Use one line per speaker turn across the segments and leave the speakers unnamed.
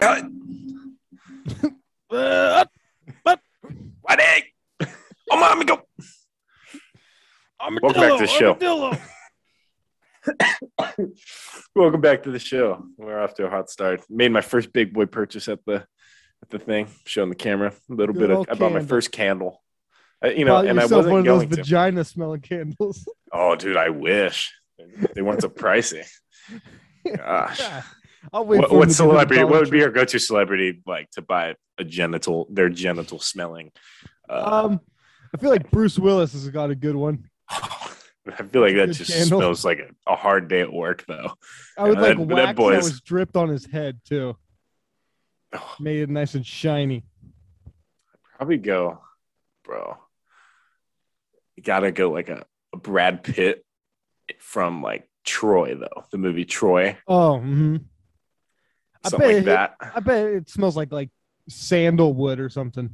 Uh,
Uh,
Wedding. Oh, mommy, go. Welcome back to the show. Welcome back to the show. We're off to a hot start. Made my first big boy purchase at the at the thing, showing the camera a little
Good
bit. Of, I bought my first candle. I, you know,
Bought
and I
yourself
wasn't
one of those
going to.
vagina smelling candles.
Oh, dude, I wish they weren't so pricey. Gosh,
I'll wait
what,
for
what
to give it a
celebrity? What would be your go-to celebrity like to buy a genital, their genital smelling? Uh,
Um, I feel like Bruce Willis has got a good one.
I feel like that just
candle.
smells like a, hard day at work, though.
I would like
that- that
wax that,
boy's-
was dripped on his head too.
Oh,
Made it nice and shiny.
I'd probably go, bro. You gotta go like a, a Brad Pitt from like Troy, though the movie Troy,
Oh, hmm I
something
bet
like
it-
that.
I bet it smells like like sandalwood or something.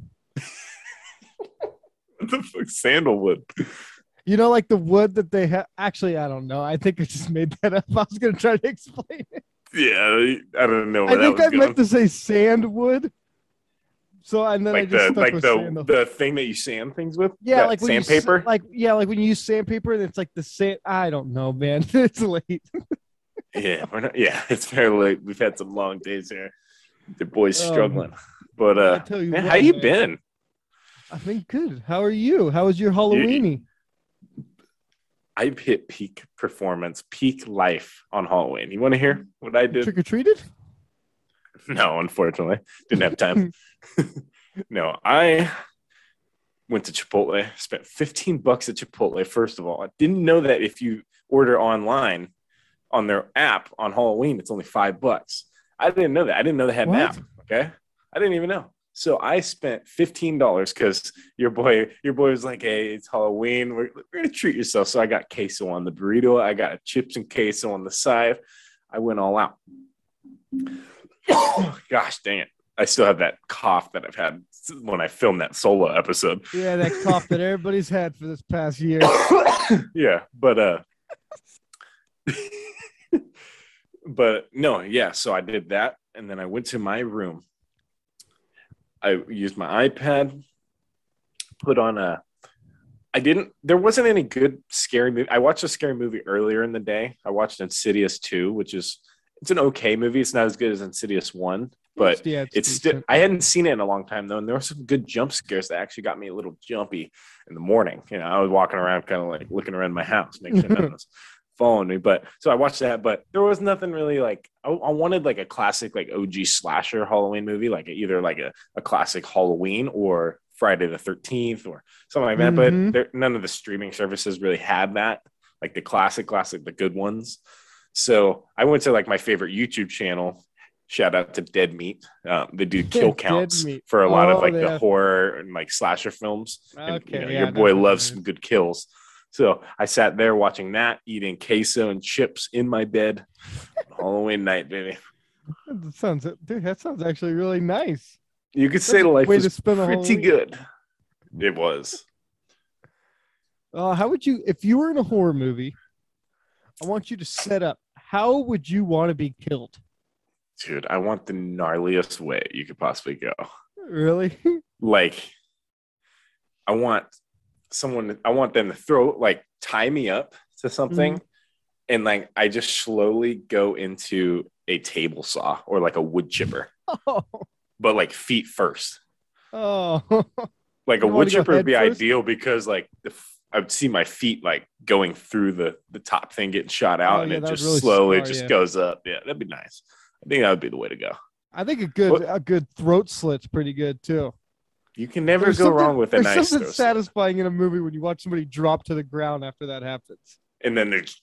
What the fuck, sandalwood?
You know, like the wood that they have. Actually, I don't know. I think I just made that up. I was gonna try to explain it.
Yeah, I don't know
I think I
going.
meant to say sandwood. So and then I just
the like the
sandal.
the thing that you sand things with.
yeah, like you
sandpaper.
like yeah, like when you use sandpaper, and it's like the sand. I don't know, man. it's late.
Yeah, we're not, yeah, it's very late. We've had some long days here. The boys
Um,
struggling, but uh,
I tell you
man,
what,
how you
man.
been?
I've been good. How are you? How was your Halloweeny?
I've hit peak performance, peak life on Halloween. You want to hear what I did?
Trick or treated?
No, unfortunately, didn't have time. no, I went to Chipotle, spent 15 bucks at Chipotle. First of all, I didn't know that if you order online on their app on Halloween, it's only five bucks. I didn't know that. I didn't know they had
What?
an app. Okay, I didn't even know. So I spent fifteen dollars because your boy, your boy was like, "Hey, it's Halloween. We're, we're gonna treat yourself." So I got queso on the burrito. I got chips and queso on the side. I went all out. Gosh dang it! I still have that cough that I've had when I filmed that solo episode.
Yeah, that cough that everybody's had for this past year.
yeah, but uh but no, yeah, so I did that and then I went to my room. I used my iPad, put on a I didn't there wasn't any good scary movie. I watched a scary movie earlier in the day. I watched Insidious 2, which is it's an okay movie. It's not as good as Insidious 1, but
yeah,
it's still I hadn't seen it in a long time though, and there were some good jump scares that actually got me a little jumpy in the morning. You know, I was walking around kind of like looking around my house, making sure no one was following me. But so I watched that, but there was nothing really like I, I wanted like a classic like OG slasher Halloween movie, like either like a, a classic Halloween or Friday the thirteenth or something like that.
Mhm.
But there, none of the streaming services really had that, like the classic, classic, the good ones. So I went to like my favorite YouTube channel. Shout out to Dead Meat. Um, they do kill counts for a lot
Oh,
of like the
have-
horror and like slasher films. And,
Okay,
you know,
yeah,
your boy loves some good kills. So I sat there watching that, eating queso and chips in my bed. Halloween night, baby.
That sounds, dude. That sounds actually really nice.
You could say
That's a
life
way to
was
spend a
pretty good. It was.
Uh, how would you, if you were in a horror movie? I want you to set up. How would you want to be killed?
Dude, I want the gnarliest way you could possibly go.
Really?
like I want someone I want them to throw like tie me up to something
Mm-hmm.
and like I just slowly go into a table saw or like a wood chipper,
oh,
but like feet first.
oh.
Like a wood chipper would be
first?
ideal because like the I would see my feet like going through the the top thing getting shot out
Oh,
and
yeah,
it just
really
slowly
scar
just
you.
goes up. Yeah, that'd be nice. I think that would be the way to go.
I think a good
What-
a good throat slit's pretty good too.
You can never
There's
go wrong with a
There's
nice
something satisfying in a movie when you watch somebody drop to the ground after that happens.
and then there's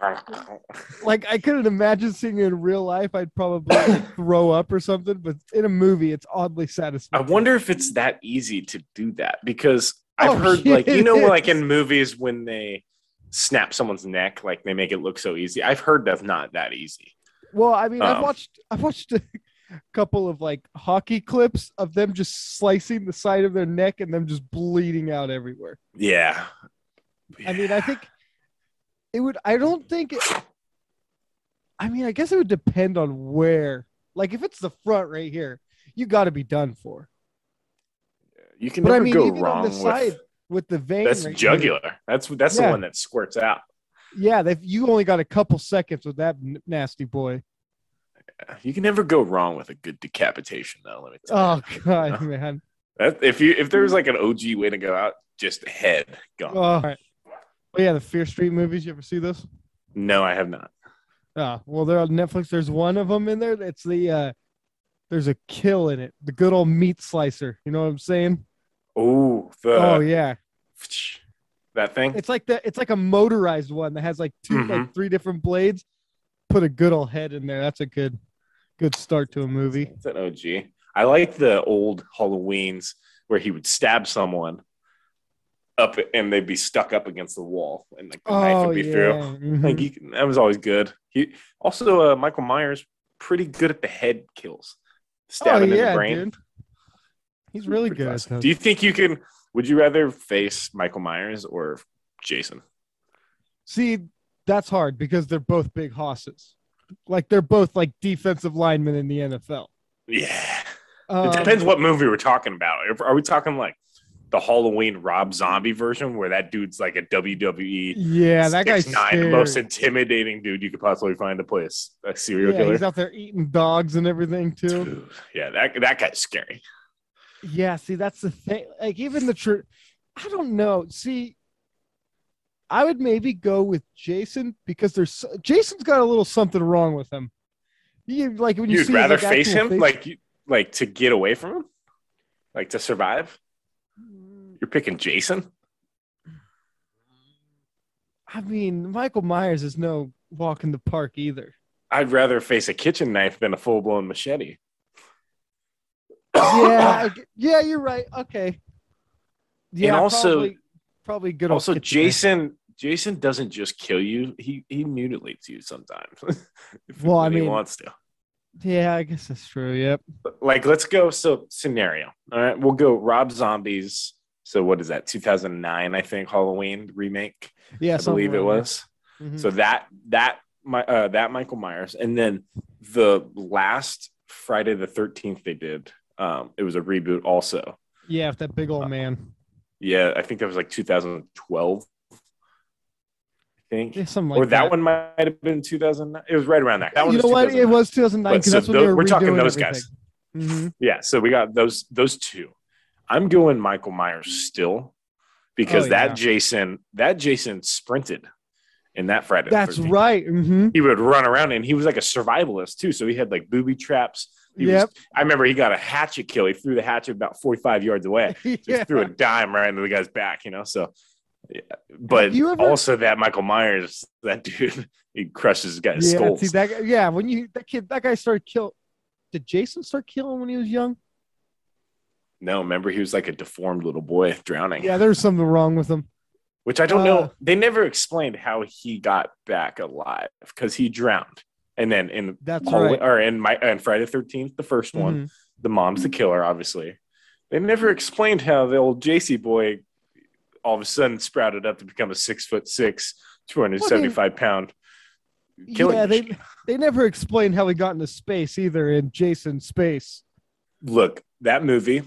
Like I couldn't imagine seeing it in real life. I'd probably like, throw up or something, but in a movie, it's oddly satisfying.
I wonder if it's that easy to do that because
Oh,
I've heard like you know like in movies when they snap someone's neck like they make it look so easy. I've heard that's not that easy.
Well, I mean, I've
Um,
watched I've watched couple of like hockey clips of them just slicing the side of their neck and them just bleeding out everywhere.
Yeah.
I mean, I think it would. I don't think. It, I mean, I guess it would depend on where Like if it's the front right here, you got to be done for.
You can
But I
never
mean,
go
even
wrong
on the side
with
with the vein.
that's
right here-
jugular. That's that's
Yeah.
the one that squirts out.
Yeah, you only got a couple seconds with that nasty boy.
You can never go wrong with a good decapitation, though. Let me tell you.
Oh god, man.
That, if you if there was like an OG way to go out, just head gone.
Oh, all right. Yeah, the Fear Street movies. You ever see those?
no, I have not.
Oh, well, they're on Netflix. There's one of them in there. It's the uh there's a kill in it. The good old meat slicer. You know what I'm saying?
Oh, the
oh yeah.
that thing.
It's like the it's like a motorized one that has like 2
Mhm.
like three different blades. Put a good old head in there. That's a good good start to a movie.
It's an OG. I like the old Halloweens where he would stab someone up and they'd be stuck up against the wall and like the knife
Oh
would be
yeah.
through.
Mhm.
Like he, that was always good. He also uh, Michael Myers pretty good at the head kills,
oh
stabbing in the brain.
dude. He's really
Pretty
good those.
Do you think you can? Would you rather face Michael Myers or Jason?
See, that's hard because they're both big hosses. Like they're both like defensive linemen in the NFL.
Yeah,
Um,
it depends what movie we're talking about. Are we talking like the Halloween Rob Zombie version where that dude's like a WWE
Yeah, that guy's
6'9", the most intimidating dude you could possibly find to play a a, serial
yeah,
killer?
he's out there eating dogs and everything too.
Dude, yeah, that that guy's scary.
Yeah, see, that's the thing. Like, even the truth, I don't know. See, I would maybe go with Jason because there's Jason's got a little something wrong with him. You like when you his,
rather
like,
face him,
face-
like you, like to get away from him, like to survive. You're picking Jason.
I mean, Michael Myers is no walk in the park either.
I'd rather face a kitchen knife than a full blown machete.
Yeah, I yeah, you're right. Okay. Yeah,
also-
probably, probably good.
also,
Jason. knife.
Jason. Doesn't just kill you; he he mutilates you sometimes. if
Well, I
when he wants to.
Yeah, I guess that's true. Yep.
Like, let's go. So, scenario. All right, we'll go. Rob Zombies. So, what is that? 2009, I think, Halloween remake.
Yeah,
I believe it was.
Mhm.
So that that my uh, that Michael Myers, and then the last Friday the Thirteenth they did. Um, it was a reboot also.
yeah, that
uh,
big old man.
Yeah, I think that was like 2012. Think,
Yeah, something like
or that, one might have been 2009. It was right around that. That
you know what? It was 2009
But
because
so
that's when
tho-
they were
talking those
everything.
guys.
Mhm.
Yeah, so we got those those two. I'm going Michael Myers still because
Oh,
that
yeah.
Jason that Jason sprinted in that Friday.
That's
13th.
right. hmm
He would run around and he was like a survivalist too. So he had like booby traps. He was-
Yep.
I remember he got a hatchet kill. He threw the hatchet about 45 yards away. Just
yeah.
threw a dime right into the guy's back, you know. So. But
ever-
also that Michael Myers, that dude, he crushes guys'
yeah,
skulls.
see that guy, yeah, when you that kid that guy started kill did Jason start killing when he was young?
no, remember he was like a deformed little boy drowning.
Yeah, there was something wrong with him.
which I don't
Uh,
know. They never explained how he got back alive because he drowned. And then in
That's
Halloween-
right.
or in my and Friday the Thirteenth, the 1st one,
Mhm.
the mom's the killer, obviously. They never explained how the old JC boy all of a sudden sprouted up to become a six foot six, 275 pound killing
Yeah, they
machine.
they never explained how he got into space either in Jason space.
Look, that movie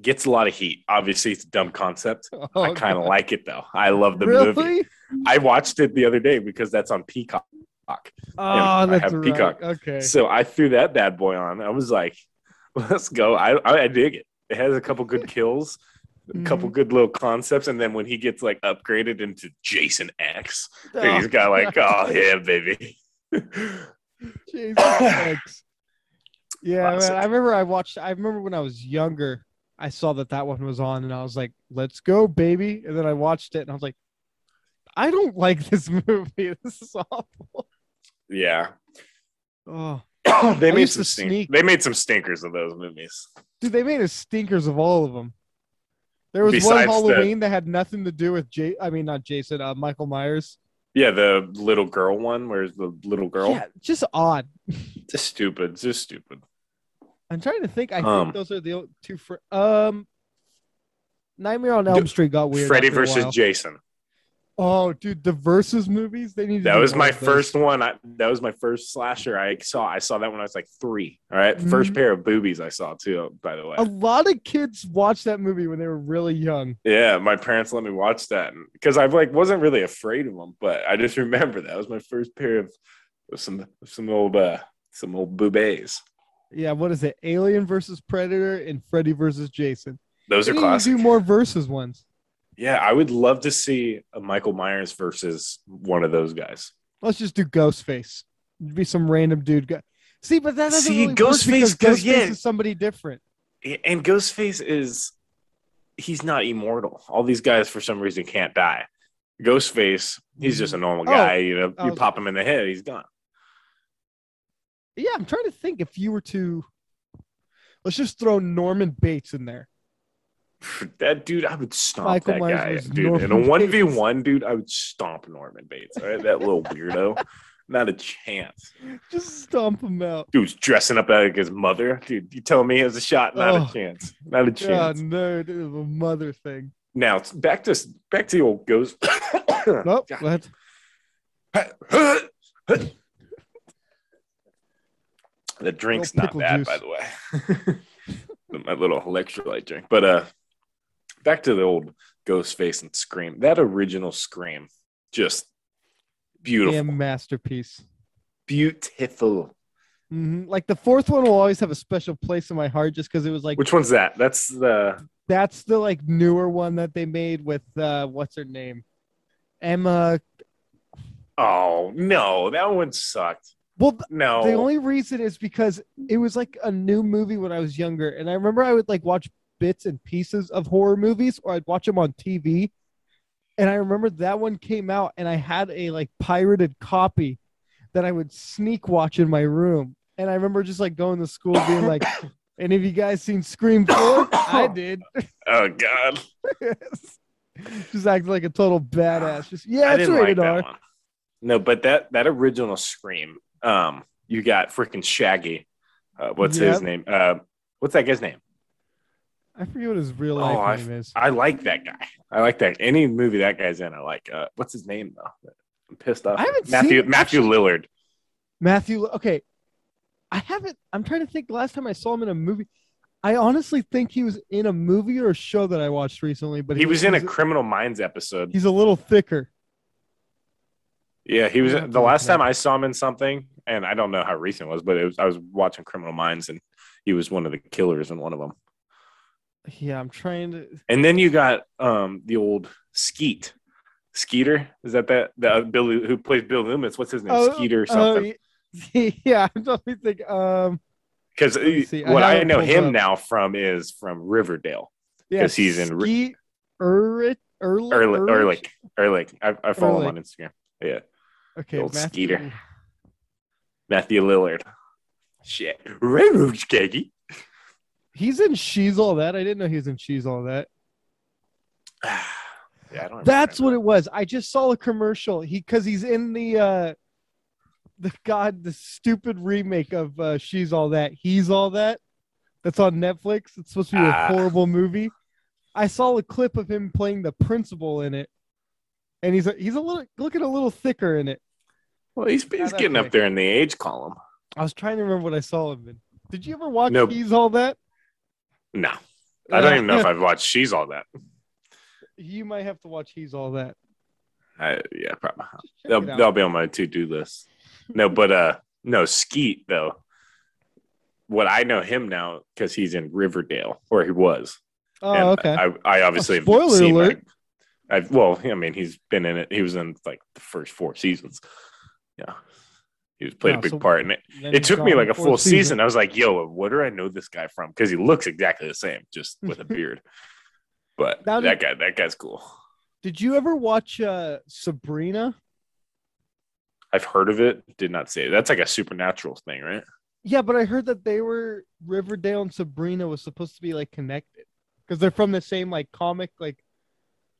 gets a lot of heat. Obviously, it's a dumb concept.
Oh,
I kind of like it though. I love the
really?
movie. I watched it the other day because that's on Peacock.
Oh,
I
that's
have
right.
Peacock.
Okay.
So I threw that bad boy on. I was like, let's go. I, I, I dig it. It has a couple good kills, a couple
Mm-hmm.
good little concepts. And then when he gets like upgraded into Jason X,
Oh,
he's got like, oh, yeah, baby.
Jesus Christ. Yeah, man, I remember I watched. I remember when I was younger, I saw that that one was on, and I was like, "Let's go, baby!" And then I watched it, and I was like, "I don't like this movie. This is awful."
yeah.
Oh,
they made some stink- They made some stinkers of those movies.
dude, they made a stinkers of all of them. There was
Besides
one Halloween that had nothing to do with Jay. I mean, not Jason. Uh, Michael Myers.
Yeah, the little girl one. Where's the little girl?
Yeah, just odd.
Just stupid. Just stupid.
I'm trying to think. I
Um,
think those are the two. Fr- um, Nightmare on Elm Street got weird.
Freddy versus. Jason.
Oh, dude, the versus movies. They need.
That was my
those.
first one. I, that was my first slasher I saw. I saw that when I was like three. All right, 1st
Mhm.
pair of boobies I saw too. By the way,
A lot of kids watched that movie when they were really young.
yeah, my parents let me watch that because I like wasn't really afraid of them, but I just remember that was my first pair of, of some some old uh some old boobies.
Yeah, what is it? Alien versus Predator and Freddy versus Jason.
Those
They
are classic.
do more versus ones.
Yeah, I would love to see a Michael Myers versus one of those guys.
Let's just do Ghostface. It'd be some random dude. Go- See, but that doesn't
See,
really
Ghostface,
because
'cause,
Ghostface
yeah.
is somebody different.
And Ghostface is he's not immortal. All these guys for some reason can't die. Ghostface, he's just a normal
Oh,
guy. you know, you
was-
pop him in the head, he's gone.
Yeah, I'm trying to think if you were to. Let's just throw Norman Bates in there.
That dude, I would stomp
Michael
that
Myers
guy, dude. in a one v one, dude, I would stomp Norman Bates. All right, that little weirdo, not a chance.
Just stomp him out.
Dude's dressing up like his mother, dude. You tell me he has a shot? Not
Oh.
a chance. Not a
God,
chance.
no, it is a mother thing.
Now back to back to the old ghost.
Nope.
God. The drink's not bad,
juice.
by the way. My little electrolyte drink. But uh back to the old ghost face and scream. That original scream, just beautiful.
Damn masterpiece.
Beautiful.
Mhm. Like the fourth one will always have a special place in my heart just because it was like
Which one's that? That's the
that's the like newer one that they made with uh what's her name? Emma.
oh no, that one sucked.
Well,
No.
the only reason is because it was like a new movie when I was younger, and I remember I would like watch bits and pieces of horror movies, or I'd watch them on TV. And I remember that one came out, and I had a like pirated copy that I would sneak watch in my room. And I remember just like going to school being like, "Any of you guys seen Scream 4? I did."
oh god.
just acting like a total badass. Just yeah,
I
it's
didn't like
rated
that
R.
No, but that that original scream, um, you got freaking Shaggy. Uh, what's his name? Uh, what's that guy's name?
I forget what his real
Oh,
life
I-
name is.
I like that guy. I like that. Any movie that guy's in, I like. Uh, what's his name though? I'm pissed off.
I haven't
Matthew
seen-
Matthew Lillard.
Matthew. Okay, I haven't. I'm trying to think. Last time I saw him in a movie, I honestly think he was in a movie or a show that I watched recently. But
He was in a Criminal Minds episode.
He's a little thicker.
Yeah, he was.
I'll have to
The last time. I saw him in something, and I don't know how recent it was, but it was. I was watching Criminal Minds, and he was one of the killers in one of them.
Yeah, I'm trying to.
And then you got um the old Skeet. Skeeter is that that the uh, Billy who plays Bill Loomis? What's his name?
Oh,
Skeeter or
Oh,
something?
yeah. I'm trying to think. Um.
Because
me see. I
what I know him
up.
now from is from Riverdale.
Yeah.
'Cause he's in
Skeet. Ehrlich, Ehrlich?
Ehrlich,
Ehrlich.
I, I follow him on Instagram. Yeah,
Okay.
old
Matthew-
Skeeter. Matthew Lillard. Shit, Railroad Skaggy.
He's in She's All That. I didn't know he was in She's All That.
yeah, I don't.
That's what it was. I just saw a commercial. He because he's in the uh the god the stupid remake of uh She's All That. He's All That. That's on Netflix. It's supposed to be a
Ah.
horrible movie. I saw a clip of him playing the principal in it. And he's a, he's a little looking a little thicker in it.
Well, he's, he's getting up there in the age column.
I was trying to remember what I saw him in. Did you ever watch
Nope.
He's All That?
No, I don't even know if I've watched. She's all that.
you might have to watch He's All That.
I, yeah, probably. They'll, they'll be on my to do list. No, but uh, no Skeet though. What I know him now because he's in Riverdale, or he was.
Oh,
And
okay.
I, I obviously
Oh,
have
spoiler
seen,
alert.
like- I've well, I mean, he's been in it. He was in like the first four seasons. Yeah, he was played a big
so
part in it. It took me like a full season. I was like, "Yo, what do I know this guy from?" Because he looks exactly the same, just with a beard. But
Now
that guy, that guy's cool.
Did you ever watch uh Sabrina?
I've heard of it. Did not see it. That's like a supernatural thing, right?
Yeah, but I heard that they were Riverdale and Sabrina was supposed to be like connected because they're from the same like comic. Like,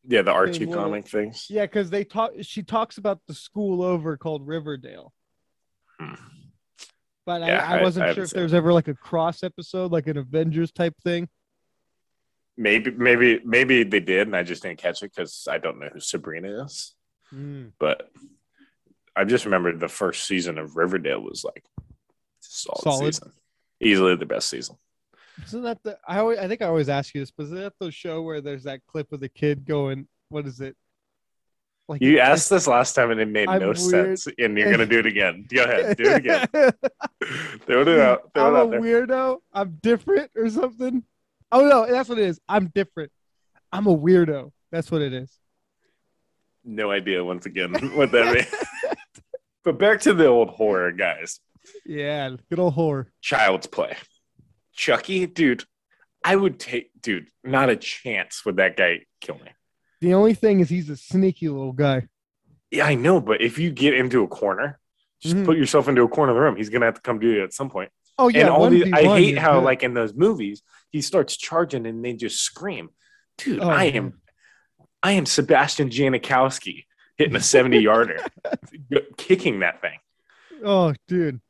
Yeah, the Archie
little-
comic things.
yeah, because they talk. She talks about the school over called Riverdale,
Hmm.
but
Yeah,
I, I
I-
wasn't
I
sure
haven't
if there was ever like a cross episode, like an Avengers type thing.
Maybe, maybe, maybe they did, and I just didn't catch it because I don't know who Sabrina is.
Mm.
but I just remembered the first season of Riverdale was like solid,
Solid.
season, easily the best season.
Isn't that the? I always, I think I always ask you this, but isn't that the show where there's that clip of the kid going, "What is it?" Like
You asked this last time and it made
I'm
no
weird.
sense, and you're gonna do it again. Go ahead, do it again. throw it out. Throw
I'm
it
a
there.
weirdo. I'm different or something. Oh no, that's what it is. I'm different. I'm a weirdo. That's what it is.
No idea once again what that means. but back to the old horror guys.
Yeah, good old whore.
Child's Play. Chucky, dude, I would take, dude, not a chance would that guy kill me.
The only thing is he's a sneaky little guy.
Yeah, I know, but if you get into a corner, just
Mhm.
put yourself into a corner of the room. He's gonna have to come to you at some point.
Oh yeah,
and all these, I hate how,
good.
like in those movies, he starts charging and they just scream. Dude,
Oh,
I
man.
am, I am Sebastian Janikowski hitting a seventy yarder, kicking that thing.
Oh, dude.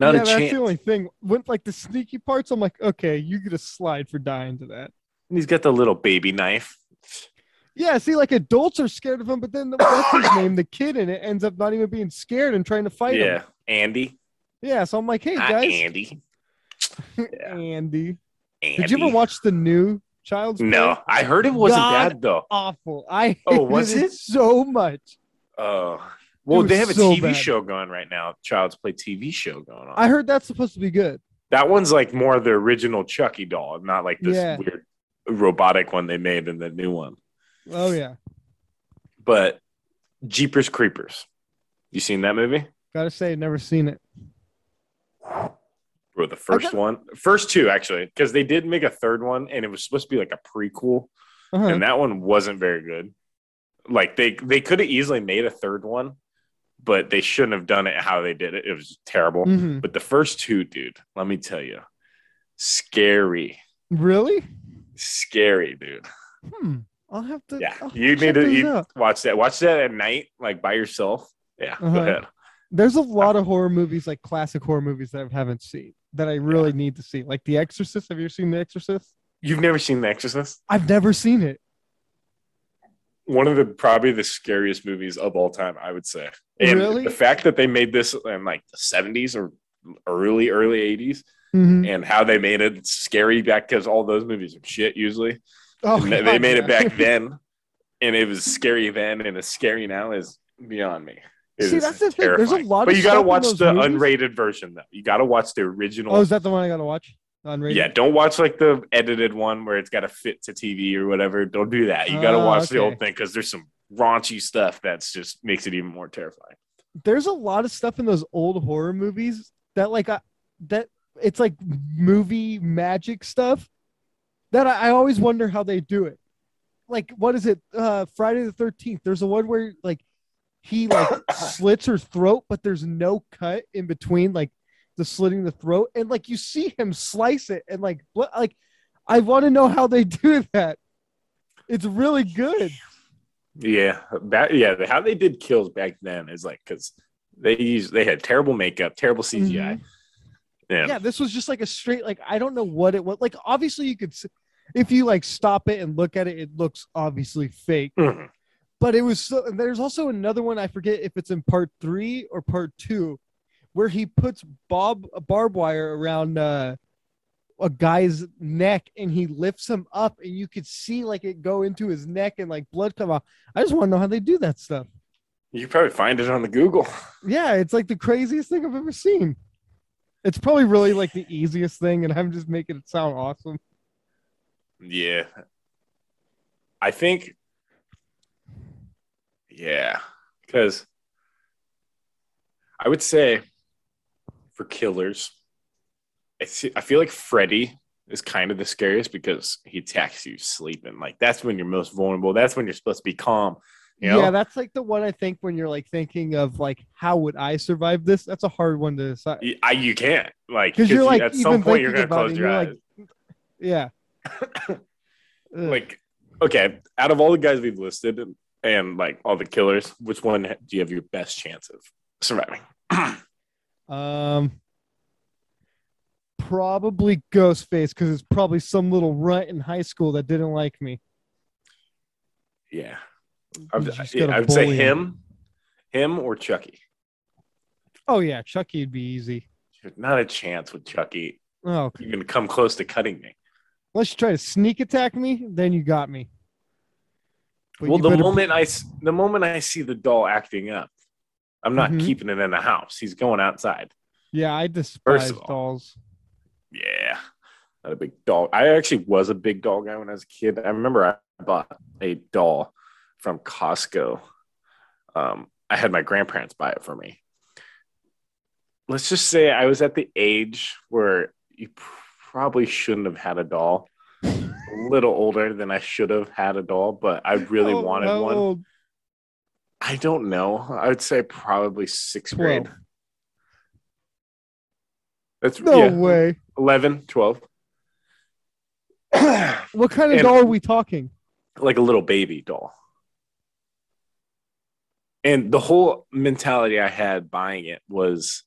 Not
yeah,
a
that's
chance.
the only thing. With like the sneaky parts, I'm like, okay, you get a slide for dying to that.
And he's got the little baby knife.
Yeah, see, like adults are scared of him, but then the, what's his name? The kid in it ends up not even being scared and trying to fight
yeah,
him.
Yeah, Andy.
Yeah, so I'm like, hey
Not
guys,
Andy.
Andy.
Andy.
Did you ever watch the new Child's Play?
No, I heard it wasn't
God.
bad though.
Awful. I
Oh, was it?
so much.
Oh, well, they have a
so
TV
bad.
show going right now. Child's Play TV show going on.
I heard that's supposed to be good.
that one's like more the original Chucky doll, not like this
Yeah.
weird robotic one they made in the new one.
Oh yeah,
But Jeepers Creepers, you seen that movie?
gotta say, never seen it.
Bro, the first
got-
one, first two actually, because they did make a third one, and it was supposed to be like a prequel,
Uh-huh.
and that one wasn't very good. Like they they could have easily made a third one, but they shouldn't have done it how they did it. It was terrible.
Mhm.
But the first two, dude, let me tell you, scary,
Really?
scary, dude.
Hmm. I'll have to.
Yeah,
I'll
you need to you watch that. Watch that at night, like by yourself. Yeah,
Uh-huh.
go ahead.
There's a lot of horror movies, like classic horror movies, that I haven't seen that I really need to see. Like The Exorcist. Have you seen The Exorcist?
You've never seen The Exorcist?
I've never seen it.
One of the probably the scariest movies of all time, I would say. And
Really?
the fact that they made this in like the 70s or early, early 80s
Mhm.
and how they made it scary back because all those movies are shit usually.
Oh,
And they- they made
yeah.
it back then and it was scary then and it's scary now is beyond me. It
See, that's the thing. There's a
terrifying.
lot
But
of
you gotta
stuff
watch the
movies.
unrated version though. You gotta watch the original.
Oh, is that the one I gotta watch? Unrated?
Yeah, don't watch like the edited one where it's got to fit to TV or whatever. Don't do that. You got to
Oh,
watch the old thing because there's some raunchy stuff that's just makes it even more terrifying.
There's a lot of stuff in those old horror movies that like I, that it's like movie magic stuff that I, I always wonder how they do it. Like what is it? Uh Friday the 13th. There's a one where like he like slits her throat, but there's no cut in between like the slitting the throat, and like you see him slice it, and like bl- like I want to know how they do that. It's really good.
Yeah, that yeah. How they did kills back then is like because they used they had terrible makeup, terrible CGI. Yeah,
Mm-hmm. yeah this was just like a straight like i don't know what it was like obviously you could if you like stop it and look at it it looks obviously fake.
Mhm.
but it was so there's also another one i forget if it's in part three or part two where he puts bob a barbed wire around uh a guy's neck and he lifts him up and you could see like it go into his neck and like blood come out. I just want to know how they do that stuff.
You probably find it on the Google.
yeah it's like the craziest thing i've ever seen. It's probably really like the easiest thing and i'm just making it sound awesome
Yeah, I think. Yeah, because I would say for killers, I see, I feel like Freddy is kind of the scariest because he attacks you sleeping. Like that's when you're most vulnerable. That's when you're supposed to be calm. You know?
Yeah, that's like the one I think when you're like thinking of like how would I survive this? That's a hard one to decide.
You, I, you can't like
'Cause you're, like,
at some point you're gonna close your eyes.
like, Yeah.
Like okay out of all the guys we've listed and, and like all the killers which one do you have your best chance of surviving
um probably Ghostface because it's probably some little runt in high school that didn't like me.
yeah I would, yeah, I would say him, him or Chucky.
Oh yeah, Chucky would be easy.
Not a chance with Chucky
Oh,
even come close to cutting me.
Unless you try to sneak attack me, then you got me. But
well, the
better-
moment I the moment I see the doll acting up, I'm not
Mhm.
keeping it in the house. He's going outside.
yeah, I despise
all-
dolls.
Yeah, not a big doll. I actually was a big doll guy when I was a kid. I remember I bought a doll from Costco. Um, I had my grandparents buy it for me. Let's just say I was at the age where you probably shouldn't have had a doll. a little older than I should have had a doll, but I really
How-
wanted
how
one. I don't know. I would say probably sixth grade.
Twelve.
That's
No
yeah,
way.
11, 12.
What kind of
And-
doll are we talking?
like a little baby doll. And the whole mentality I had buying it was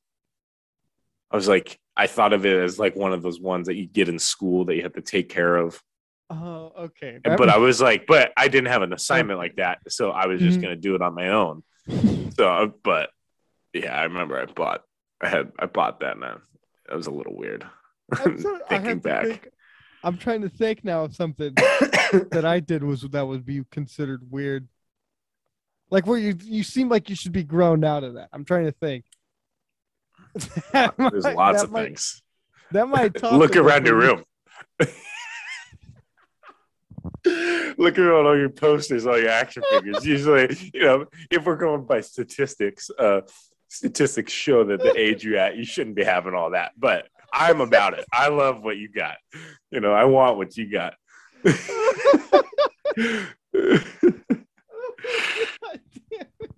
I was like, I thought of it as like one of those ones that you get in school that you have to take care of.
Oh, okay.
And- but I was like, but I didn't have an assignment like that. So I was just
Mhm.
going to do it on my own. So, but yeah, I remember I bought, I had, I bought that I, that was a little weird.
I'm I
Thinking back.
think- I'm trying to think now of something that I did was that would be considered weird. Like where you you seem like you should be grown out of that. I'm trying to think. That
There's
might-
lots of
might-
things.
That might talk
Look around your room. Look around all your posters, all your action figures. Usually, you know, if we're going by statistics, uh, statistics show that the age you're at, you shouldn't be having all that. But I'm about it. I love what you got. You know, I want what you got.
God damn it.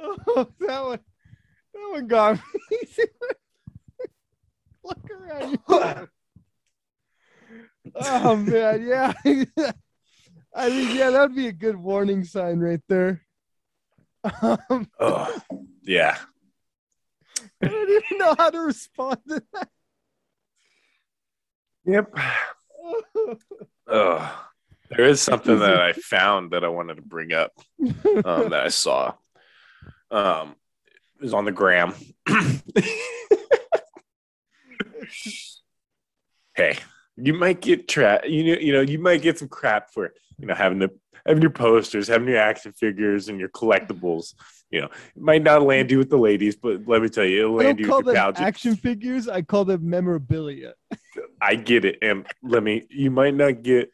Oh, that one, that one got me. Look around you. Oh man, yeah. I mean, yeah, that'd be a good warning sign right there. Um,
oh, yeah.
I don't even know how to respond to that.
Yep. Oh, there is something that I found that I wanted to bring up um, that I saw. Um, was on the gram. hey, you might get tra- you know, you know, you might get some crap for you know having the having your posters, having your action figures, and your collectibles. You know, it might not land you with the ladies, but let me tell you, it'll land you with your
them action figures. I call them memorabilia.
I get it, and let me. You might not get,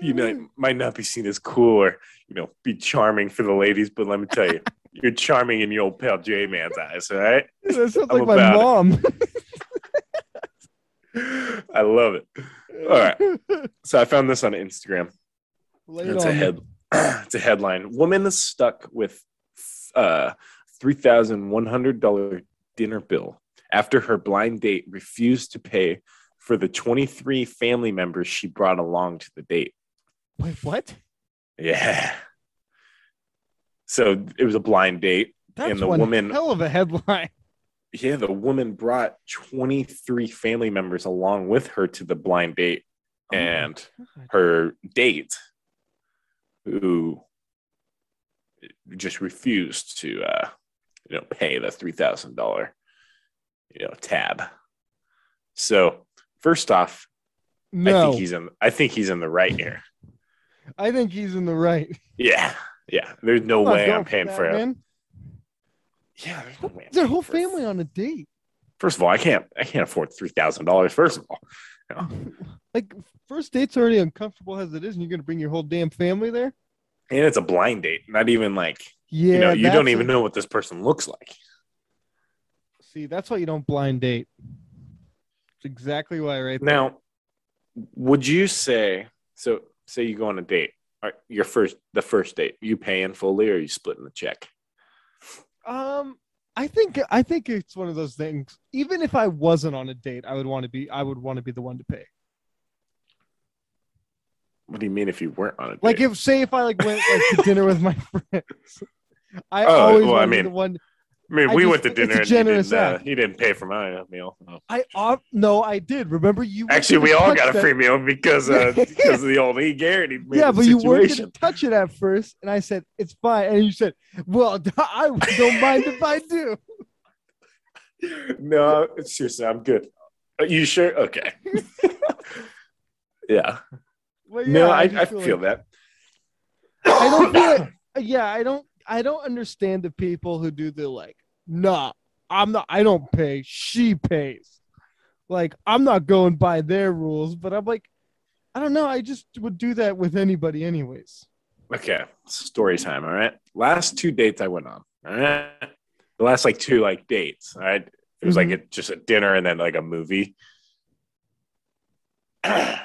you know, might not be seen as cool or you know be charming for the ladies, but let me tell you, you're charming in your old pal J Man's eyes. All right,
That sounds
I'm
like my mom.
I love it. All right. So I found this on Instagram.
Lay
It's a
on me.
head. It's a headline. Woman is stuck with uh three thousand one hundred dollar dinner bill after her blind date refused to pay for the twenty three family members she brought along to the date.
Wait, what?
Yeah. So it was a blind date.
That's
the
one
woman-
hell of a headline.
Yeah, the woman brought 23 family members along with her to the blind date,
Oh
and her date, who just refused to, uh, you know, pay the three thousand dollar, you know, tab. So first off, I
no,
think he's in. I think he's in the right here.
I think he's in the right.
Yeah, yeah. There's no
I'm
way I'm paying for it. Yeah, there's no way. I'm
Their whole family on a date.
First of all, I can't. I can't afford three thousand dollars. First of all,
Like first date's already uncomfortable as it is, and you're gonna bring your whole damn family there.
and it's a blind date. Not even like
Yeah,
you know. You don't
a-
even know what this person looks like.
See, that's why you don't blind date. It's exactly why, right? there.
Now, would you say so? Say you go on a date. Right, your first, the first date, you paying fully or you splitting the check?
Um, I think I think it's one of those things. Even if I wasn't on a date, I would want to be. I would want to be the one to pay.
What do you mean if you weren't on a date?
Like if say if I like went like to dinner with my friends, I
Oh,
always
well, I
want to be
mean-
the one.
I mean,
I
we
just
went to dinner and he didn't, uh, he didn't pay for my meal. Oh.
I uh, no, I did. Remember you?
Actually, we all got a
that-
free meal because uh, because of the old E. Garrity.
Yeah, but you weren't
situation.
gonna touch it at first, and I said it's fine, and you said, "Well, I don't mind if I do."
No, seriously, I'm good. Are you sure? Okay. yeah.
Well,
no,
yeah,
I, I
just
feel
like-
that.
I don't feel like, yeah, I don't I don't understand the people who do the like, nah, I'm not I don't pay, she pays. Like, I'm not going by their rules, but I'm like, I don't know, I just would do that with anybody anyways.
Okay, story time. All right. Last two dates I went on. All right. The last like two like dates. All right. It was like mm-hmm. a, just a dinner and then like a movie. so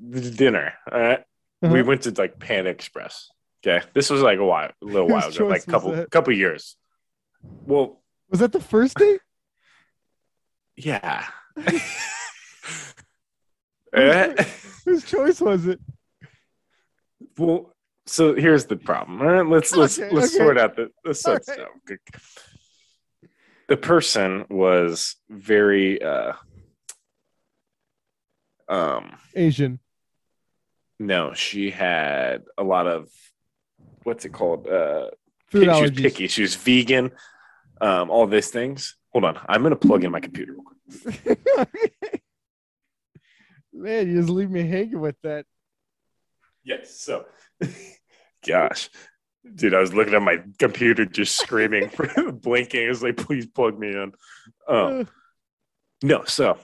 the dinner. All right. We
Uh-huh.
went to like Panda Express. Okay. This was like a while, a little while ago, like couple
that?
couple years. Well,
Was that the first date?
yeah. Uh,
Whose choice was it?
Well, so here's the problem. All right, let's let's
Okay,
let's
okay.
sort out the let's sort
right.
out. The person was very uh um
Asian.
No, she had a lot of what's it called? Uh
Food
pick- she was picky. She was vegan, um, all these things. Hold on, I'm gonna plug in my computer real quick.
Man, you just leave me hanging with that.
Yes, so gosh. Dude, I was looking at my computer just screaming, blinking. It was like, please plug me in. Um, No, so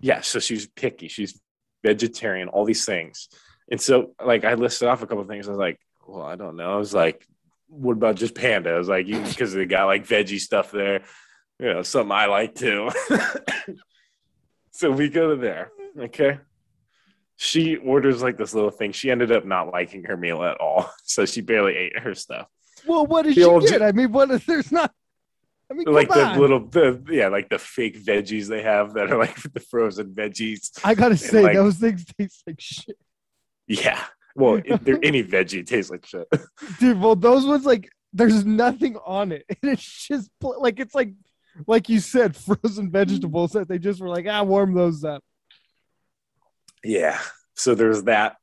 yeah, so she's picky. She's vegetarian, all these things. And so like I listed off a couple of things. I was like, well, I don't know. I was like, what about just panda? I was like, because they got like veggie stuff there, you know, something I like too. so we go to there. Okay. She orders like this little thing. She ended up not liking her meal at all. So she barely ate her stuff.
well, what did
The
she
old
get? I mean, what if there's not? I mean,
like the
on.
little the yeah, like the fake veggies they have that are like the frozen veggies.
I gotta say,
like-
those things taste like shit,
Yeah. Well, there any veggie tastes like shit.
dude. Well, those ones like there's nothing on it, and it's just like it's like like you said, frozen vegetables that they just were like, ah, warm those up.
Yeah. So there's that.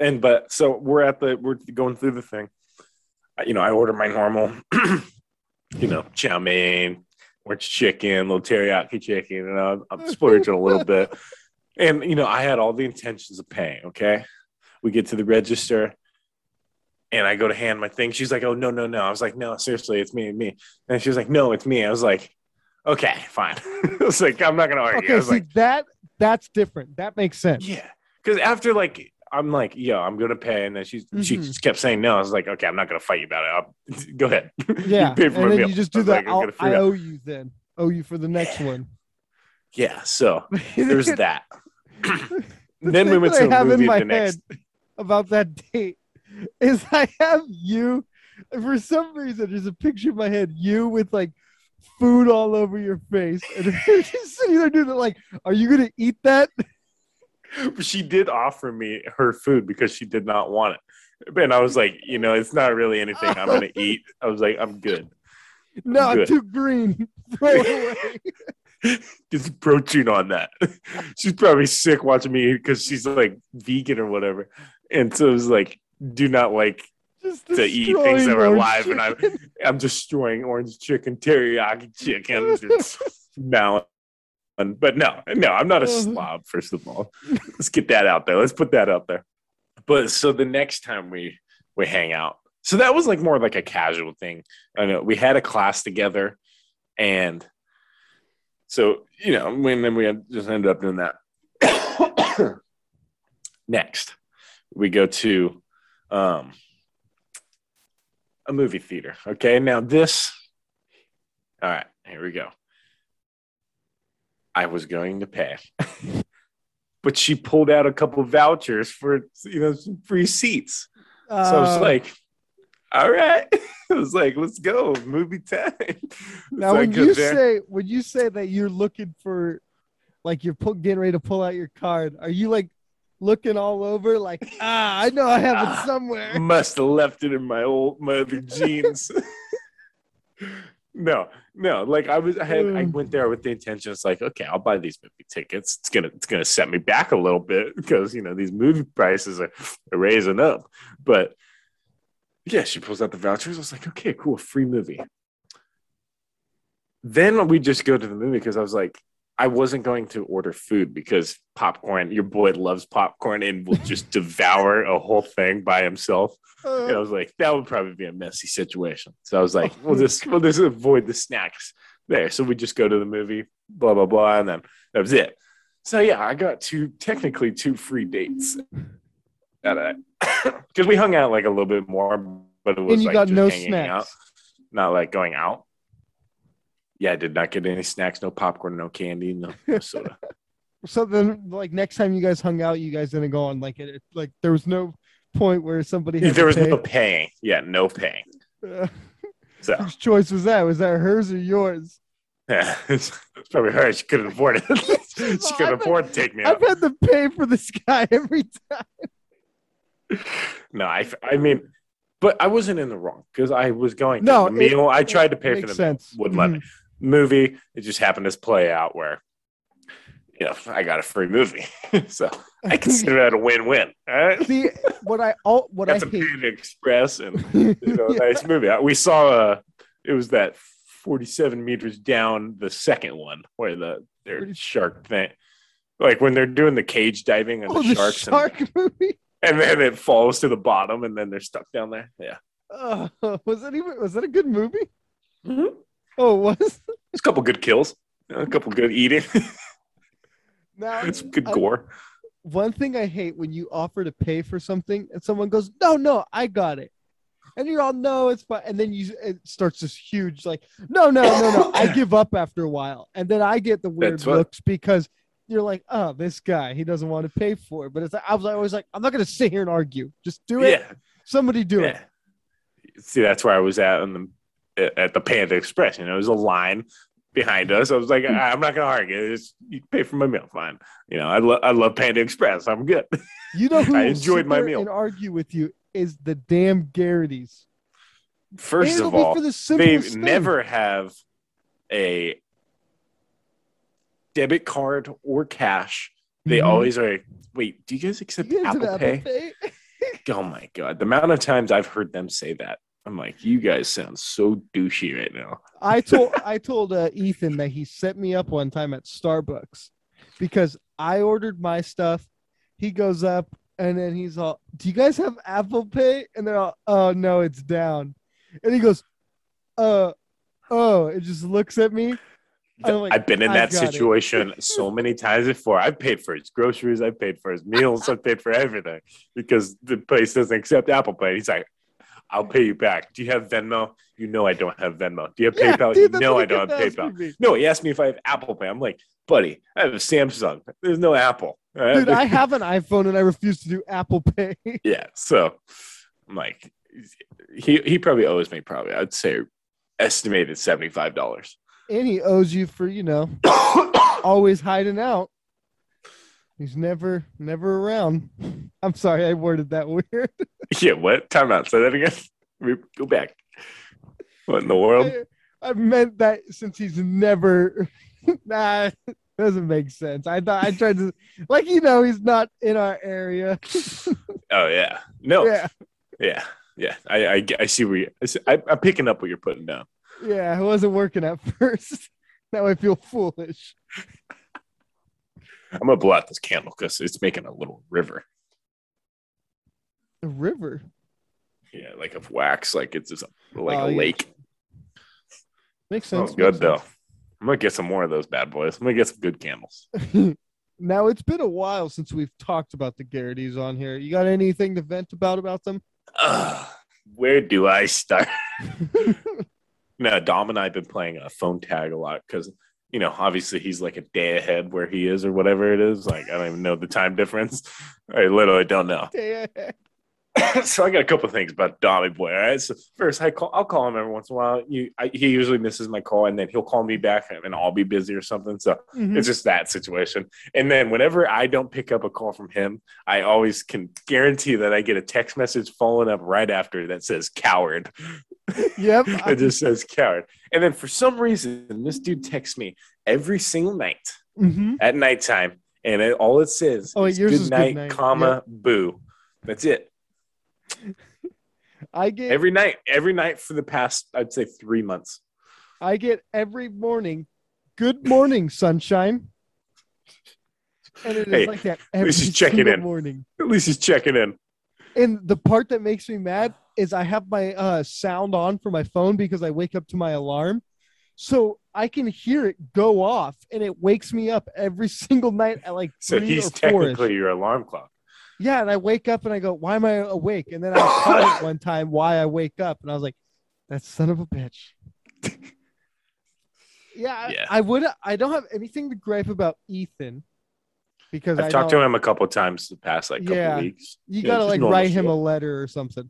And but so we're at the we're going through the thing. I- You know, I order my normal, you know, chow mein, or chicken, little teriyaki chicken, and I'm, I'm splurging a little bit. And you know, I had all the intentions of paying. Okay, we get to the register, and I go to hand my thing. She's like, "Oh no, no, no!" I was like, "No, seriously, it's me, me." And she was like, "No, it's me." I was like, "Okay, fine." I was like, "I'm not gonna argue." I
Okay,
was
see
like,
that that's different. That makes sense.
yeah, because after like I'm like, yo, I'm gonna pay, and then she she
Mhm.
just kept saying no. I was like, okay, I'm not gonna fight you about it. I'll, go ahead.
Yeah,
you pay for
and then
meal.
you just
I
do that.
like, I'm
I'll-
gonna
I owe you then. Owe you for the next one.
Yeah, so there's that.
The
then we went to
I
a
have
movie
in my
the next.
head about that date is I have you for some reason there's a picture in my head you with like food all over your face and you're just sitting there doing it like are you gonna eat that
She did offer me her food because she did not want it, and I was like, you know, it's not really anything I'm gonna eat. I was like, I'm good.
no
Good.
I'm too green throw it away
There's protein on that. she's probably sick watching me because she's like vegan or whatever, and so it was like, do not like
just
to eat things that
orange
alive, and I'm
chicken.
I'm destroying orange chicken, teriyaki chicken, it's now. But no, no, I'm not a slob. First of all, let's get that out there. Let's put that out there. But so the next time we we hang out, so that was like more like a casual thing. I know we had a class together, and so you know, when then we had- just ended up doing that. next, we go to um, a movie theater. Okay, now this. All right, here we go. I was going to pay, but she pulled out a couple vouchers for you know some free seats. So I was
Uh,
like, "All right," I was like, "Let's go, movie time."
now
So
when you
there.
say when you say that you're looking for like you're pu- getting ready to pull out your card are you like looking all over, like, ah, I know I have
Ah.
it somewhere.
Must have left it in my old my other jeans. no, no. Like I was, I had, I
Mm.
went there with the intention. It's like, okay, I'll buy these movie tickets. It's gonna, it's gonna set me back a little bit because you know these movie prices are, are raising up. But yeah, she pulls out the vouchers. I was like, okay, cool, free movie. Then we just go to the movie because I was like, I wasn't going to order food because popcorn, your boy loves popcorn and will just devour a whole thing by himself.
Uh,
And I was like, that would probably be a messy situation. So I was like, we'll just we'll just avoid the snacks there. So we just go to the movie, blah blah blah, and then that was it. So yeah, I got two technically two free dates. Because we hung out like a little bit more, but it was
and you
like
got no
hanging out,
snacks.
not like going out. Yeah, I did not get any snacks, no popcorn, no candy, no, no soda.
So then, like next time you guys hung out, you guys didn't go on like it. Like there was no point where somebody had
there was
pay.
no paying. Yeah, no paying.
Uh,
So
whose choice was that? Was that hers or yours?
yeah, it's, it's probably her. She couldn't afford it. she couldn't
I've
afford to take me.
I've had to pay for this guy every time.
No, I, I mean, but I wasn't in the wrong because I was going.
No,
to. the
it-
meal. I tried to pay for the
sense.
wouldn't let me. Movie, it just happened to play out where, you know, I got a free movie, so I consider that a win-win. Right,
See what I all what
got
I
some
hate.
Express and you know, a
Yeah.
nice movie. We saw uh it was that 47 meters down the second one where the their shark thing, like when they're doing the cage diving and
Oh,
the,
the
sharks,
shark movie.
And, then it falls to the bottom and then they're stuck down there. Yeah.
Uh, was that even? Was that a good movie?
Mhm.
Oh, it was.
There's a couple good kills, a couple good eating,
Now
some good
I-
gore.
one thing I hate when you offer to pay for something and someone goes, "No, no, I got it," and you're all, "No, it's fine," and then you it starts this huge like, "No, no, no, no," I give up after a while, and then I get the weird
what-
looks because you're like, "Oh, this guy, he doesn't want to pay for it," but it's like, I was always like, "I'm not gonna sit here and argue. Just do it.
Yeah.
Somebody do it."
Yeah. See, that's where I was at in the at the Panda Express. You know, there's a line behind us. I was like, hmm. I'm not gonna argue. Just, you pay for my meal, fine. You know, I love I love Panda Express. I'm good.
You know who
I enjoyed my meal.
and argue with you is the damn Garrities.
First of all,
for the
they never have a debit card or cash. They
Mhm.
always are. Wait, do you guys accept
You guys have
Apple, Pay?
Pay?
Oh my god, the amount of times I've heard them say that. I'm like, you guys sound so douchey right now.
I told I told uh, Ethan that he set me up one time at Starbucks because I ordered my stuff. He goes up and then he's all, "Do you guys have Apple Pay?" And they're all, "Oh no, it's down." And he goes, "Uh, oh." It just looks at me. Oh like,
I've been in that situation so many times before. I've paid for his groceries, I've paid for his meals, I've paid for everything because the place doesn't accept Apple Pay. He's like, I'll pay you back. Do you have Venmo? You know I don't have Venmo. Do you have
Yeah,
PayPal?
dude,
you know I don't have PayPal.
me.
No, he asked me if I have Apple Pay. I'm like, buddy, I have a Samsung. There's no Apple.
Dude, I have an iPhone and I refuse to do Apple Pay.
yeah. So I'm like, he he probably owes me probably I'd say estimated seventy five dollars.
And he owes you for you know always hiding out. He's never never around. I'm sorry, I worded that weird.
yeah. What? Time out. Say that again. Go back. What in the world?
I, I meant that since he's never nah doesn't make sense. I thought I tried to like you know he's not in our area.
Oh yeah. No. Yeah.
Yeah,
Yeah. I, I I see where you. I see, I, I'm picking up what you're putting down.
Yeah, it wasn't working at first. now I feel foolish.
I'm gonna blow out this candle because it's making a little river.
A river.
Yeah, like of wax, like it's just like
Oh,
a
yeah.
lake.
Makes sense.
good though. I'm gonna get some more of those bad boys. I'm gonna get some good candles.
now it's been a while since we've talked about the Garrities on here. You got anything to vent about about them?
Ugh, where do I start? no, Dom and I have been playing a phone tag a lot because you know, obviously he's like a day ahead where he is or whatever it is. Like I don't even know the time difference. I literally don't know. so I got a couple of things about Dommy Boy. All right. So first, I call. I'll call him every once in a while. You, I, he usually misses my call, and then he'll call me back, and I'll be busy or something. So
Mhm.
it's just that situation. And then whenever I don't pick up a call from him, I always can guarantee that I get a text message following up right after that says "coward."
Yep.
it just says "coward." And then for some reason, this dude texts me every single night
Mhm.
at nighttime, and it, all it says
Oh,
is
yours
"good
is good
night,
night."
comma boo." That's it.
I get
Every night, every night for the past, I'd say three months.
I get every morning. Good morning, sunshine. And it is
Hey,
like that every at least
he's checking in.
morning.
At least he's checking in.
And the part that makes me mad is I have my uh, sound on for my phone because I wake up to my alarm. So I can hear it go off and it wakes me up every single night at like
So
three
he's technically your alarm clock.
Yeah, and I wake up and I go, "Why am I awake?" And then I caught it one time why I wake up, and I was like, "That son of a bitch." yeah, I-
Yeah.
I, would. I don't have anything to gripe about Ethan because
I've
I
talked
know
to him a couple times the past like couple
Yeah.
weeks.
You
Yeah,
gotta
just
like write him
shit.
a letter or something.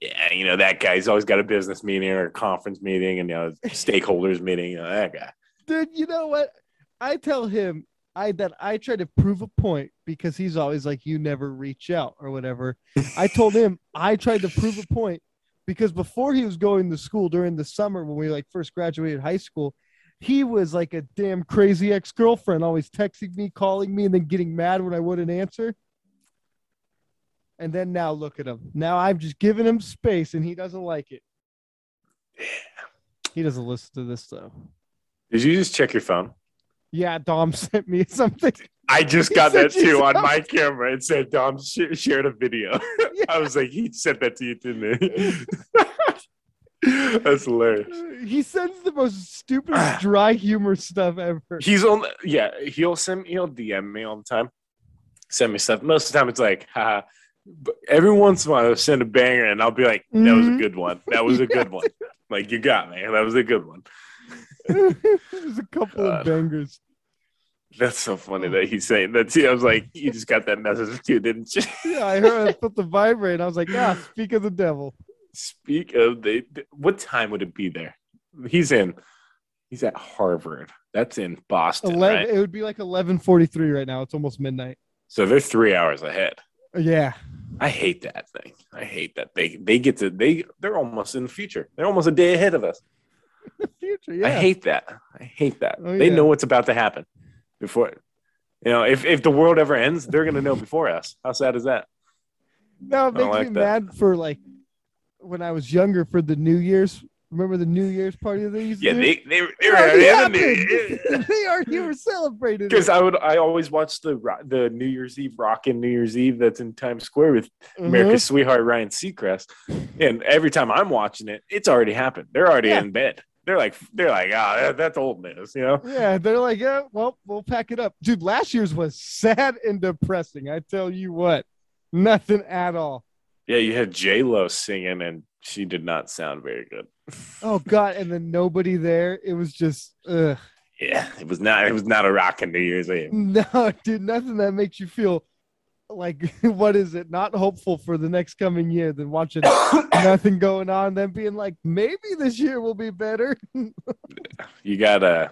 Yeah, you know that guy. He's always got a business meeting or a conference meeting, and you know stakeholders meeting. You know, that guy.
Dude, you know what? I tell him I that I try to prove a point because he's always like, "You never reach out" or whatever. I told him I tried to prove a point because before he was going to school during the summer when we like first graduated high school, he was like a damn crazy ex girlfriend, always texting me, calling me, and then getting mad when I wouldn't answer. And then now look at him. Now I'm just giving him space, and he doesn't like it. He doesn't listen to this though.
Did you just check your phone?
Yeah, Dom sent me something.
I just got that too on my camera. It said Dom sh- shared a video. I was like, he sent that to you, didn't he? That's hilarious.
He sends the most stupid dry humor stuff ever.
He's only yeah. He'll send he'll DM me all the time. Send me stuff. Most of the time, it's like, haha. But every once in a while, I'll send a banger, and I'll be like, "That was a
Mhm.
good one. That was a good one. Like you got me. That was a good one."
There's a couple of bangers.
That's so funny that he's saying that. too. I was like, "You just got that message too, didn't you?"
Yeah, I heard I felt the vibrate. I was like, ah, speak of the devil.
Speak of the, what time would it be there? He's in. He's at Harvard. That's in Boston,
Eleven.
right?
It would be like eleven forty-three right now. It's almost midnight.
So they're three hours ahead.
Yeah.
I hate that thing. I hate that they they get to they they're almost in the future. They're almost a day ahead of us.
The future. Yeah.
I hate that. I hate that.
Oh,
they
yeah.
know what's about to happen before. You know, if if the world ever ends, they're gonna know before us. How sad is that?
no, it makes
like
me
that.
mad for like when I was younger for the New Year's. Remember the New Year's party that they used to
Yeah,
do?
they they, they were
already
already in
happened.
the
they already were celebrating.
because. I would I always watch the the New Year's Eve rockin' New Year's Eve that's in Times Square with mm-hmm. America's sweetheart Ryan Seacrest, and every time I'm watching it, it's already happened. They're already
Yeah.
in bed. They're like they're like ah that, that's old news, you know.
Yeah, they're like, yeah, well, we'll pack it up. Dude, last year's was sad and depressing. I tell you what, nothing at all.
Yeah, you had J Lo singing, and she did not sound very good.
Oh God, and then nobody there. It was just, ugh.
Yeah, it was not. It was not a rockin' New Year's Eve.
no, dude, nothing that makes you feel like what is it? Not hopeful for the next coming year than watching nothing going on, then being like, maybe this year will be better.
You got uh,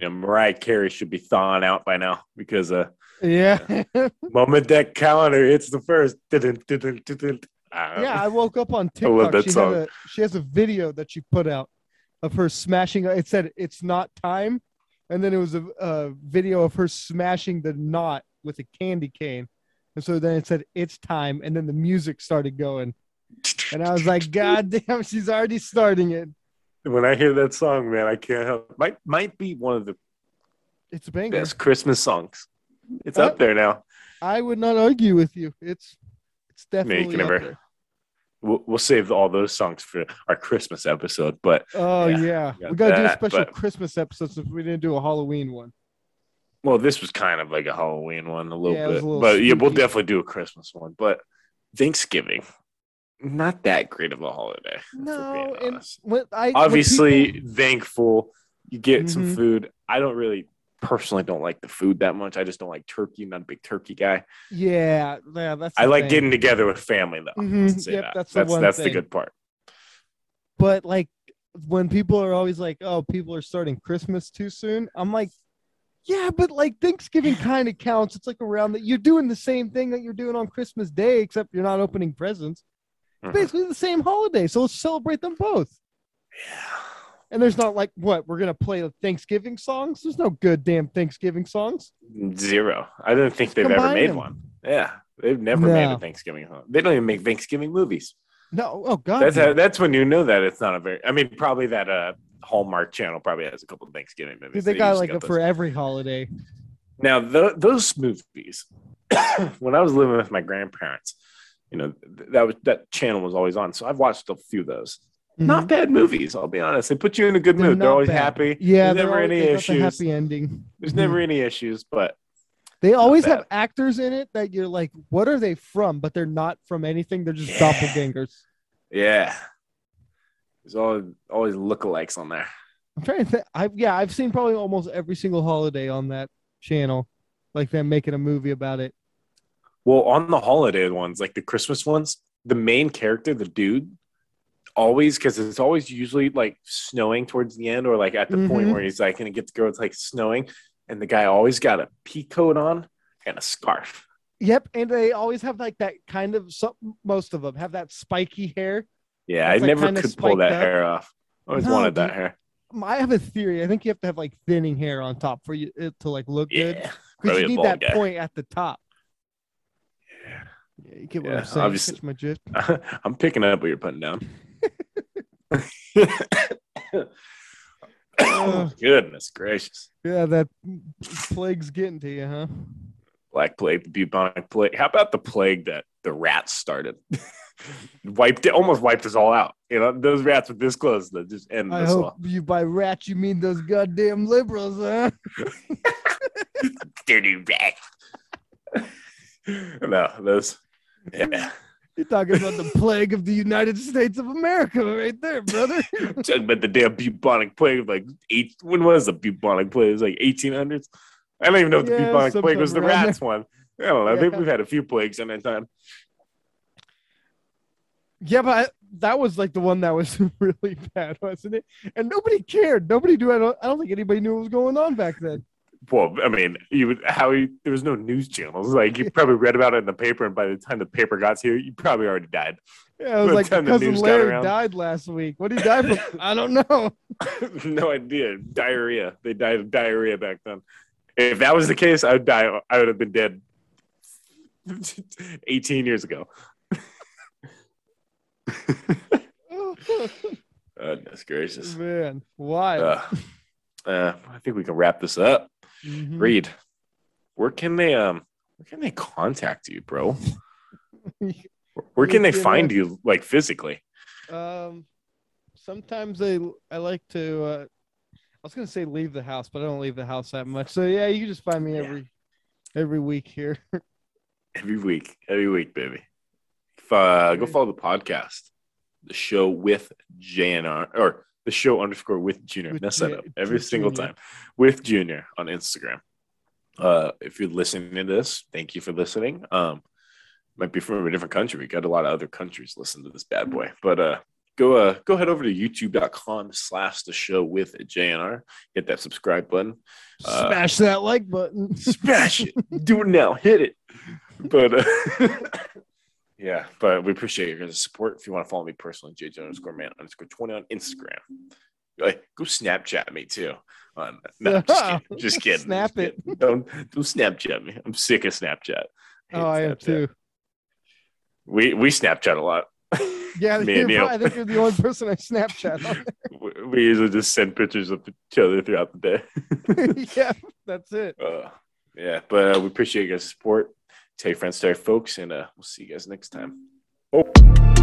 you know, Mariah Carey should be thawing out by now because uh,
yeah,
moment that calendar hits the first. dun-dun, dun-dun. Uh,
yeah. I woke up on TikTok.
that
She, had a, she has a video that she put out of her smashing. It said it's not time, and then it was a, a video of her smashing the knot with a candy cane, and so then it said it's time, and then the music started going, and I was like, God damn, she's already starting it.
when I hear that song, man, I can't help. Might might be one of the
It's a banger.
best Christmas songs. It's
Uh,
up there now.
I would not argue with you. It's it's definitely
can
up
never-
there.
We'll, we'll save all those songs for our Christmas episode. But
Oh
Yeah,
yeah, we gotta do a special
but-
Christmas episode since we didn't do a Halloween one.
Well, this was kind of like a Halloween one, a little
Yeah,
bit.
a little
but yeah, we'll definitely do a Christmas one. But Thanksgiving, not that great of a holiday.
No, and when I
obviously
people-
thankful you get some
Mhm.
food. I don't really personally don't like the food that much. I just don't like turkey. I'm not a big turkey guy.
Yeah, yeah, that's.
I like
thing.
getting together with family though.
Mhm,
say
yep,
that.
that's the
that's
one
that's the good part.
But like when people are always like, "Oh, people are starting Christmas too soon," I'm like, "Yeah, but like Thanksgiving kind of counts. It's like around that you're doing the same thing that you're doing on Christmas Day, except you're not opening presents. It's
Mhm.
basically the same holiday, so let's celebrate them both."
Yeah.
And there's not like what we're gonna play Thanksgiving songs. There's no good damn Thanksgiving songs.
Zero. I don't think they've ever made
them.
one. Yeah, they've never made a Thanksgiving. song. They don't even make Thanksgiving movies.
No, oh god,
That's
no.
how, that's when you know that it's not a very. I mean, probably that uh Hallmark Channel probably has a couple of Thanksgiving movies.
Dude, they got like a, for every holiday.
Now, tho- those movies, when I was living with my grandparents, you know, that was that channel was always on. So I've watched a few of those. Not bad movies, I'll be honest. They put you in a good
Mm-hmm. They're
mood. They're always
bad.
happy.
Yeah,
There's never
always-
any
they got the
issues.
happy ending.
There's
Mhm.
never any issues, but
They always have actors in it that you're like, what are they from? But they're not from anything. They're just
Yeah.
doppelgangers.
yeah. There's always always lookalikes on there.
I'm trying to think. I've yeah, I've seen probably almost every single holiday on that channel, like them making a movie about it.
Well, on the holiday ones, like the Christmas ones, the main character, the dude, always because it's always usually like snowing towards the end, or like at the point
Mhm.
where he's like and it gets to go, it's like snowing, and the guy always got a pea coat on and a scarf.
Yep, and they always have like that kind of some. Most of them have that spiky hair.
Yeah, I never could pull that
up.
hair off. I always
No,
wanted that
dude.
hair.
Um, I have a theory. I think you have to have like thinning hair on top for you it to like look good
Yeah,
because you need that
guy.
point at the top.
Yeah.
Yeah, you get what
Yeah,
I'm saying.
obviously.
Catch my.
I'm picking up what you're putting down. oh, goodness gracious.
Yeah, that plague's getting to you, huh?
Black plague, the bubonic plague. How about the plague that the rats started? wiped it, almost wiped us all out. You know, those rats were this close to just end
I
us
hope
all.
you by rats you mean those goddamn liberals, huh?
Dirty rat. no, those. Yeah.
You're talking about the plague of the United States of America, right there, brother.
Talking about the damn bubonic plague of like eight. When was the bubonic plague? It was like 1800s. I don't even know if the
Yeah,
bubonic plague was the rats one. I don't know. I think we've had a few plagues in that time.
yeah, but I, that was like the one that was really bad, wasn't it? And nobody cared. Nobody knew. I don't, I don't think anybody knew what was going on back then.
Well, I mean, you would how you, there was no news channels. Like you probably read about it in the paper, and by the time the paper got to you, probably already died.
Yeah, it was like cousin Larry died last week. What did he die from? I don't know.
no idea. Diarrhea. They died of diarrhea back then. If that was the case, I would die. I would have been dead 18 years ago. Goodness gracious.
Man, why?
Uh, uh, I think we can wrap this up.
Mhm.
Reed, where can they um where can they contact you, bro? Where can they find
uh,
you like physically?
Um, sometimes they I like to. Uh, I was gonna say leave the house, but I don't leave the house that much. So yeah, you can just find me
Yeah.
every every week here.
Every week, every week, baby. If, uh, go follow the podcast, the show with JNR or the show underscore with Junior.
With
Mess that up every
with
single
Junior.
time with Junior on Instagram. Uh, if you're listening to this, thank you for listening. Um, might be from a different country. We got a lot of other countries listen to this bad boy, but uh, go uh go head over to youtube.com slash the show with JNR. Hit that subscribe button. Uh,
Smash that like button.
smash it. Do it now. Hit it. But uh, yeah but we appreciate your guys' support. If you want to follow me personally jj underscore man underscore 20 on instagram. Like, go snapchat me too. On no, just kidding. Just kidding.
Snap
just
it.
don't don't snapchat me. I'm sick of snapchat. Hate
Oh, I am too.
we we snapchat a lot
Yeah,
Me and you.
probably- I think you're the only person I Snapchat.
we we usually just send pictures of each other throughout the day
yeah, that's it.
uh, yeah but uh, we appreciate your guys' support tell your friends tell your folks and uh, we'll see you guys next time oh